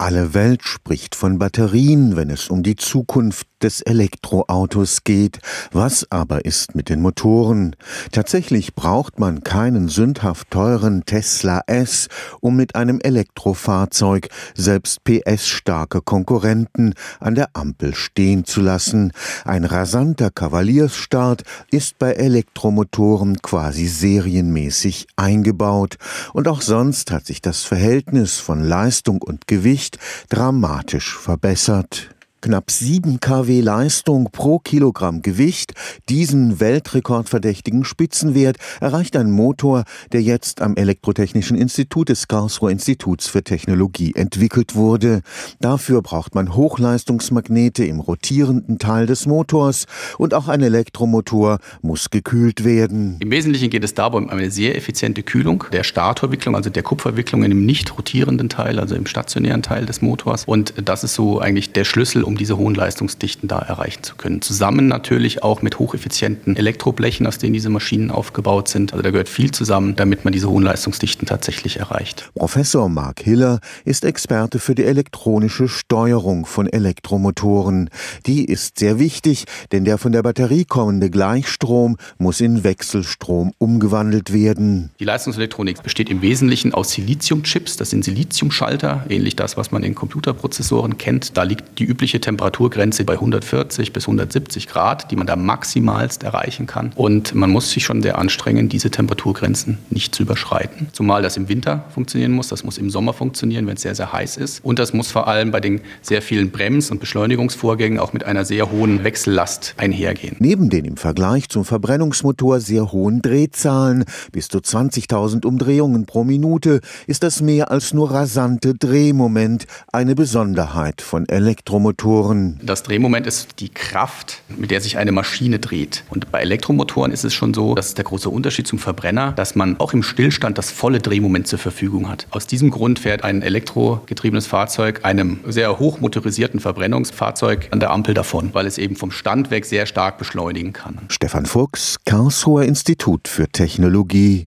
Alle Welt spricht von Batterien, wenn es um die Zukunft des Elektroautos geht. Was aber ist mit den Motoren? Tatsächlich braucht man keinen sündhaft teuren Tesla S, um mit einem Elektrofahrzeug selbst PS-starke Konkurrenten an der Ampel stehen zu lassen. Ein rasanter Kavaliersstart ist bei Elektromotoren quasi serienmäßig eingebaut. Und auch sonst hat sich das Verhältnis von Leistung und Gewicht dramatisch verbessert. Knapp 7 kW Leistung pro Kilogramm Gewicht, diesen weltrekordverdächtigen Spitzenwert erreicht ein Motor, der jetzt am Elektrotechnischen Institut des Karlsruher Instituts für Technologie entwickelt wurde. Dafür braucht man Hochleistungsmagnete im rotierenden Teil des Motors und auch ein Elektromotor muss gekühlt werden. Im Wesentlichen geht es dabei um eine sehr effiziente Kühlung der Statorwicklung, also der Kupferwicklung in dem nicht rotierenden Teil, also im stationären Teil des Motors. Und das ist so eigentlich der Schlüssel, um diese hohen Leistungsdichten da erreichen zu können. Zusammen natürlich auch mit hocheffizienten Elektroblechen, aus denen diese Maschinen aufgebaut sind. Also da gehört viel zusammen, damit man diese hohen Leistungsdichten tatsächlich erreicht. Professor Mark Hiller ist Experte für die elektronische Steuerung von Elektromotoren. Die ist sehr wichtig, denn der von der Batterie kommende Gleichstrom muss in Wechselstrom umgewandelt werden. Die Leistungselektronik besteht im Wesentlichen aus Siliziumchips. Das sind Siliziumschalter, ähnlich das, was man in Computerprozessoren kennt. Da liegt die übliche übliche Temperaturgrenze bei 140 bis 170 Grad, die man da maximalst erreichen kann. Und man muss sich schon sehr anstrengen, diese Temperaturgrenzen nicht zu überschreiten. Zumal das im Winter funktionieren muss, das muss im Sommer funktionieren, wenn es sehr, sehr heiß ist. Und das muss vor allem bei den sehr vielen Brems- und Beschleunigungsvorgängen auch mit einer sehr hohen Wechsellast einhergehen. Neben den im Vergleich zum Verbrennungsmotor sehr hohen Drehzahlen, bis zu 20.000 Umdrehungen pro Minute, ist das mehr als nur rasante Drehmoment eine Besonderheit von Elektromotoren. Elektromotoren? Das Drehmoment ist die Kraft, mit der sich eine Maschine dreht. Und bei Elektromotoren ist es schon so, das ist der große Unterschied zum Verbrenner, dass man auch im Stillstand das volle Drehmoment zur Verfügung hat. Aus diesem Grund fährt ein elektrogetriebenes Fahrzeug einem sehr hochmotorisierten Verbrennungsfahrzeug an der Ampel davon, weil es eben vom Stand weg sehr stark beschleunigen kann. Stefan Fuchs, Karlsruher Institut für Technologie